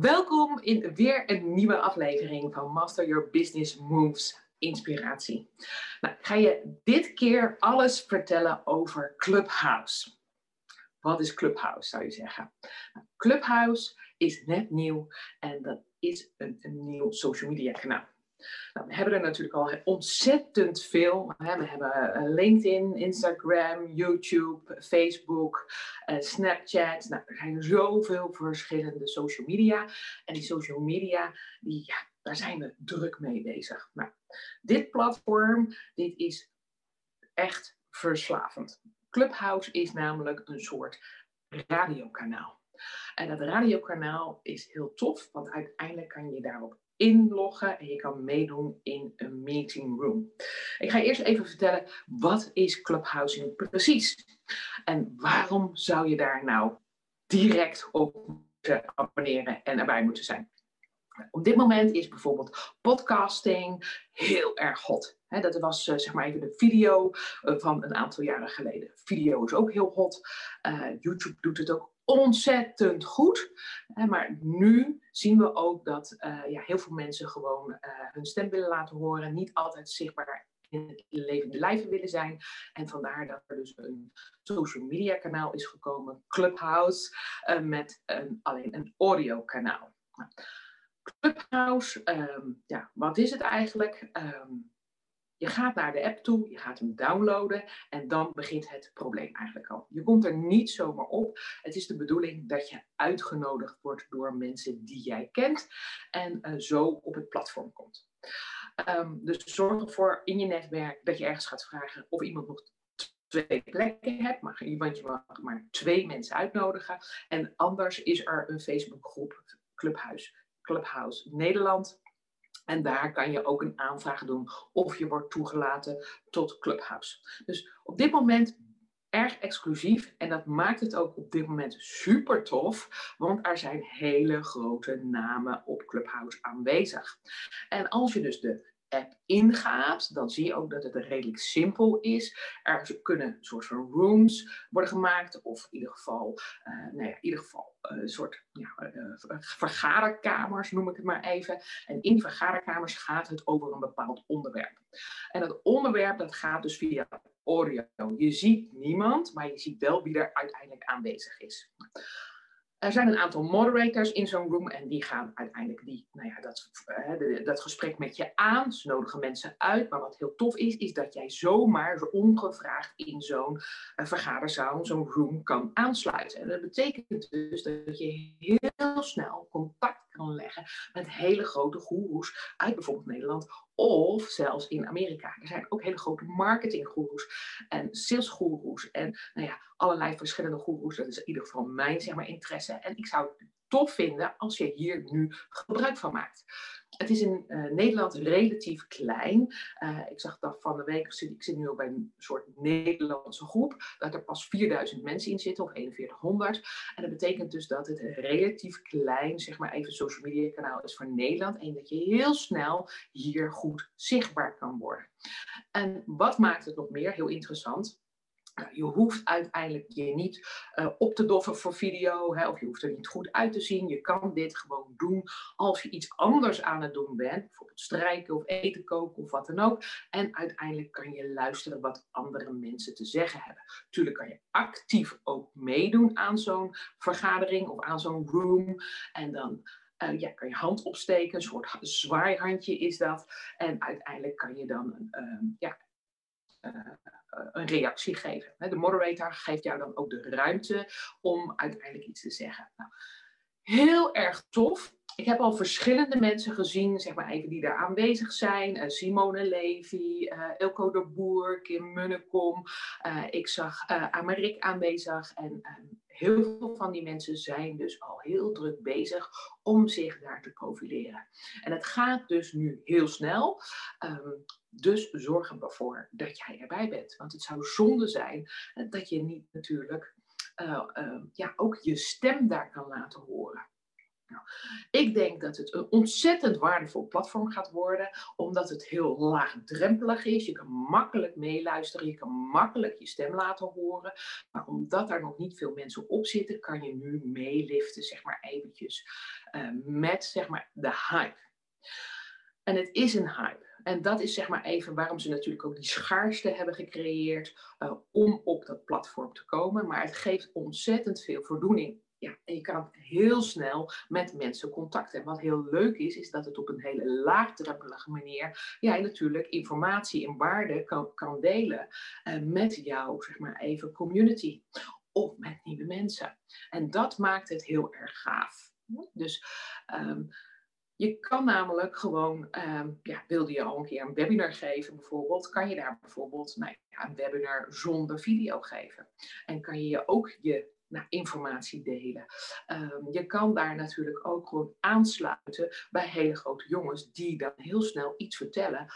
Welkom in weer een nieuwe aflevering van Master Your Business Moves Inspiratie. Nou, ik ga je dit keer alles vertellen over Clubhouse. Wat is Clubhouse, zou je zeggen? Nou, Clubhouse is net nieuw en dat is een, een nieuw social media kanaal. Nou, we hebben er natuurlijk al ontzettend veel. We hebben eh, LinkedIn, Instagram, YouTube, Facebook, uh, Snapchat. Nou, er zijn zoveel verschillende social media. En die social media, die, ja, daar zijn we druk mee bezig. Nou, dit platform, dit is echt verslavend. Clubhouse is namelijk een soort radiokanaal. En dat radiokanaal is heel tof, want uiteindelijk kan je daarop inloggen en je kan meedoen in een meeting room. Ik ga eerst even vertellen, wat is Clubhouse precies? En waarom zou je daar nou direct op moeten abonneren en erbij moeten zijn? Op dit moment is bijvoorbeeld podcasting heel erg hot. dat was uh, zeg maar even de video uh, van een aantal jaren geleden. Video is ook heel hot. Uh, YouTube doet het ook ontzettend goed. Maar nu zien we ook dat ja, heel veel mensen gewoon hun stem willen laten horen. Niet altijd zichtbaar in het levende lijven willen zijn. En vandaar dat er dus een social media kanaal is gekomen, Clubhouse, met een, alleen een audio kanaal. Nou, Clubhouse, ehm, ja, wat is het eigenlijk? Ehm, je gaat naar de app toe, je gaat hem downloaden en dan begint het probleem eigenlijk al. Je komt er niet zomaar op. Het is de bedoeling dat je uitgenodigd wordt door mensen die jij kent en uh, zo op het platform komt. Um, dus zorg ervoor in je netwerk dat je ergens gaat vragen of iemand nog twee plekken hebt, maar, want je mag maar twee mensen uitnodigen. En anders is er een Facebookgroep, Clubhuis, Clubhouse Nederland. En daar kan je ook een aanvraag doen of je wordt toegelaten tot Clubhouse. Dus op dit moment erg exclusief en dat maakt het ook op dit moment super tof, want er zijn hele grote namen op Clubhouse aanwezig. En als je dus de app ingaat, dan zie je ook dat het redelijk simpel is. Er kunnen soort van rooms worden gemaakt, of in ieder geval, uh, nou ja, in ieder geval eh, een soort ja, uh, vergaderkamers, noem ik het maar even. En in vergaderkamers gaat het over een bepaald onderwerp. En dat onderwerp dat gaat dus via audio. Je ziet niemand, maar je ziet wel wie er uiteindelijk aanwezig is. Er zijn een aantal moderators in zo'n room en die gaan uiteindelijk die, nou ja, dat, dat gesprek met je aan. Ze nodigen mensen uit. Maar wat heel tof is, is dat jij zomaar zo ongevraagd in zo'n uh, vergaderzaal, zo'n room kan aansluiten. En dat betekent dus dat je heel snel contact kan leggen met hele grote goeroes uit bijvoorbeeld Nederland of zelfs in Amerika. Er zijn ook hele grote marketinggoeroes en salesgoeroes en nou ja, allerlei verschillende goeroes. Dat is in ieder geval mijn zeg maar, interesse. En ik zou tof vinden als je hier nu gebruik van maakt. Het is in uh, Nederland relatief klein. Uh, ik zag dat van de week, ik zit nu al bij een soort Nederlandse groep, dat er pas 4000 mensen in zitten, of 4100. En dat betekent dus dat het relatief klein, zeg maar even social media kanaal is voor Nederland. En dat je heel snel hier goed zichtbaar kan worden. En wat maakt het nog meer heel interessant? Nou, je hoeft uiteindelijk je niet uh, op te doffen voor video, hè, of je hoeft er niet goed uit te zien. Je kan dit gewoon doen als je iets anders aan het doen bent, bijvoorbeeld strijken of eten koken of wat dan ook. En uiteindelijk kan je luisteren wat andere mensen te zeggen hebben. Tuurlijk kan je actief ook meedoen aan zo'n vergadering of aan zo'n room. En dan uh, ja, kan je hand opsteken, een soort zwaaihandje is dat. En uiteindelijk kan je dan uh, ja, een reactie geven. De moderator geeft jou dan ook de ruimte om uiteindelijk iets te zeggen. Nou, heel erg tof. Ik heb al verschillende mensen gezien, zeg maar even, die daar aanwezig zijn. Uh, Simone Levy, uh, Elko de Boer, Kim Munnekom. Uh, ik zag Amerik aanwezig. En heel veel van die mensen zijn dus al heel druk bezig om zich daar te profileren. En het gaat dus nu heel snel. Um, dus zorg ervoor dat jij erbij bent. Want het zou zonde zijn dat je niet natuurlijk uh, ja, ook je stem daar kan laten horen. Nou, ik denk dat het een ontzettend waardevol platform gaat worden, omdat het heel laagdrempelig is. Je kan makkelijk meeluisteren, je kan makkelijk je stem laten horen. Maar omdat er nog niet veel mensen op zitten, kan je nu meeliften, zeg maar eventjes. met zeg maar de hype. En het is een hype. En dat is zeg maar even waarom ze natuurlijk ook die schaarste hebben gecreëerd uh, om op dat platform te komen. Maar het geeft ontzettend veel voldoening. Ja, en je kan heel snel met mensen contact hebben. Wat heel leuk is, is dat het op een hele laagdrempelige manier jij natuurlijk informatie en waarde kan, kan delen uh, met jouw, zeg maar even, community. Of met nieuwe mensen. En dat maakt het heel erg gaaf. Dus um, je kan namelijk gewoon, um, ja, wilde je al een keer een webinar geven bijvoorbeeld, kan je daar bijvoorbeeld nou, ja, een webinar zonder video geven. En kan je ook je nou, informatie delen. Um, je kan daar natuurlijk ook gewoon aansluiten bij hele grote jongens die dan heel snel iets vertellen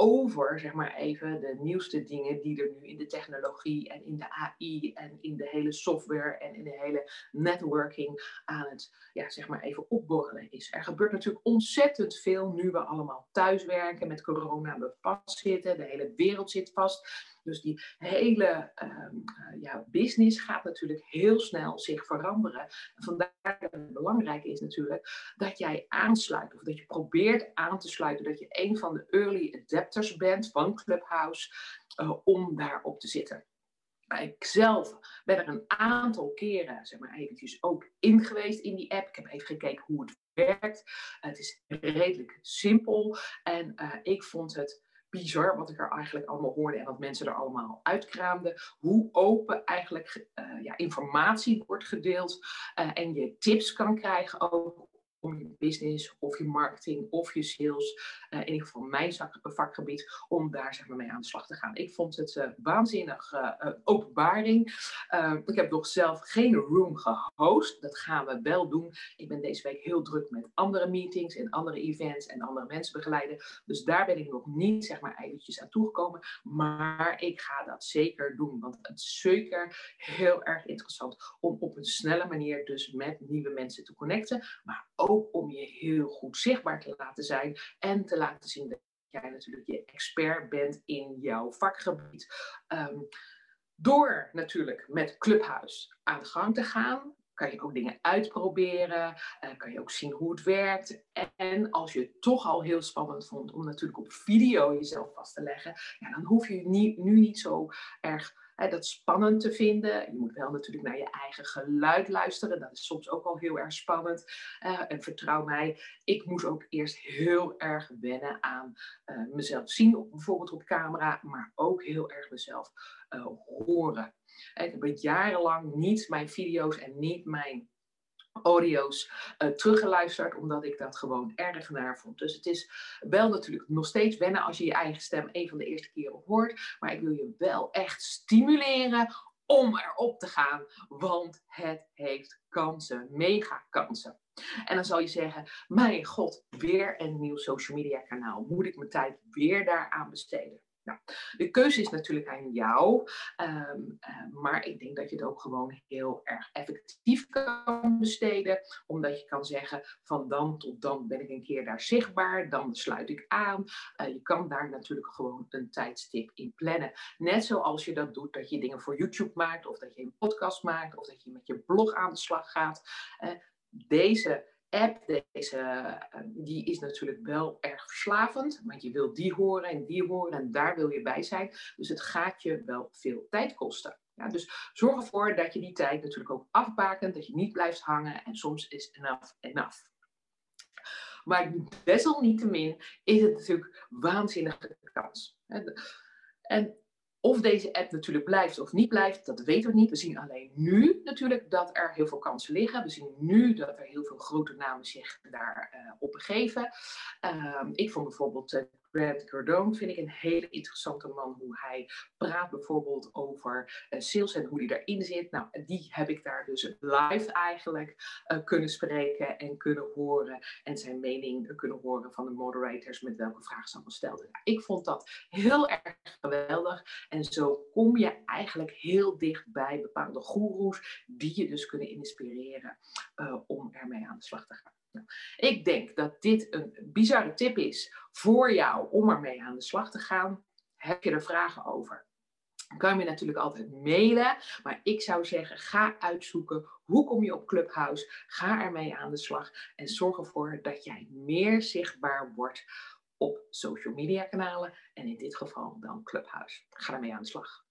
over, zeg maar even, de nieuwste dingen die er nu in de technologie en in de AI en in de hele software en in de hele networking aan het, ja, zeg maar even opborrelen is. Er gebeurt natuurlijk ontzettend veel nu we allemaal thuiswerken met corona, we vastzitten, de hele wereld zit vast. Dus die hele ehm, eh, ja, business gaat natuurlijk heel snel zich veranderen. En vandaar dat het belangrijk is natuurlijk dat jij aansluit of dat je probeert aan te sluiten, dat je een van de early adapters bent van Clubhouse uh, om daarop te zitten. Ik zelf ben er een aantal keren, zeg maar eventjes, ook in geweest in die app. Ik heb even gekeken hoe het werkt. het is redelijk simpel en uh, ik vond het bizar wat ik er eigenlijk allemaal hoorde en wat mensen er allemaal uitkraamden. Hoe open eigenlijk uh, ja, informatie wordt gedeeld uh, en je tips kan krijgen ook om je business of je marketing of je sales, uh, in ieder geval mijn vakgebied, om daar zeg maar, mee aan de slag te gaan. Ik vond het uh, waanzinnig uh, openbaring. ik heb nog zelf geen room gehost. Dat gaan we wel doen. Ik ben deze week heel druk met andere meetings en andere events en andere mensen begeleiden. Dus daar ben ik nog niet zeg maar eventjes aan toegekomen. Maar ik ga dat zeker doen. Want het is zeker heel erg interessant om op een snelle manier dus met nieuwe mensen te connecten. Maar ook ook om je heel goed zichtbaar te laten zijn en te laten zien dat jij natuurlijk je expert bent in jouw vakgebied. Um, door natuurlijk met Clubhuis aan de gang te gaan, kan je ook dingen uitproberen, uh, kan je ook zien hoe het werkt. En als je het toch al heel spannend vond om natuurlijk op video jezelf vast te leggen, ja, dan hoef je nu niet zo erg dat spannend te vinden. Je moet wel natuurlijk naar je eigen geluid luisteren. Dat is soms ook al heel erg spannend. Uh, en vertrouw mij, ik moest ook eerst heel erg wennen aan uh, mezelf zien, bijvoorbeeld op camera, maar ook heel erg mezelf uh, horen. Ik heb jarenlang niet mijn video's en niet mijn audio's uh, teruggeluisterd, omdat ik dat gewoon erg naar vond. Dus het is wel natuurlijk nog steeds wennen als je je eigen stem een van de eerste keren hoort, maar ik wil je wel echt stimuleren om erop te gaan, want het heeft kansen, mega kansen. En dan zal je zeggen, mijn god, weer een nieuw social media kanaal. Moet ik mijn tijd weer daaraan besteden? De keuze is natuurlijk aan jou, um, uh, maar ik denk dat je het ook gewoon heel erg effectief kan besteden, omdat je kan zeggen van dan tot dan ben ik een keer daar zichtbaar, dan sluit ik aan. Uh, je kan daar natuurlijk gewoon een tijdstip in plannen. Net zoals je dat doet dat je dingen voor YouTube maakt, of dat je een podcast maakt, of dat je met je blog aan de slag gaat. Uh, deze app, deze, ehm, die is natuurlijk wel erg verslavend. Want je wil die horen en die horen en daar wil je bij zijn. Dus het gaat je wel veel tijd kosten. Ja, dus zorg ervoor dat je die tijd natuurlijk ook afbakent. Dat je niet blijft hangen. En soms is enough enough. Maar desalniettemin is het natuurlijk waanzinnige kans. En of deze app natuurlijk blijft of niet blijft, dat weten we niet. We zien alleen nu natuurlijk dat er heel veel kansen liggen. We zien nu dat er heel veel grote namen zich daarop uh, op begeven. Uh, ik vond bijvoorbeeld Grant Cardone vind ik een hele interessante man. Hoe hij praat bijvoorbeeld over uh, sales en hoe hij daarin zit. Nou, die heb ik daar dus live eigenlijk uh, kunnen spreken en kunnen horen. En zijn mening kunnen horen van de moderators met welke vragen ze allemaal stelden. Nou, ik vond dat heel erg geweldig. En zo kom je eigenlijk heel dicht bij bepaalde goeroes die je dus kunnen inspireren uh, om ermee aan de slag te gaan. Ik denk dat dit een bizarre tip is voor jou om ermee aan de slag te gaan. Heb je er vragen over? kan je me natuurlijk altijd mailen. Maar ik zou zeggen, ga uitzoeken hoe kom je op Clubhouse. Ga ermee aan de slag en zorg ervoor dat jij meer zichtbaar wordt op social media kanalen. En in dit geval dan Clubhouse. Ga ermee aan de slag.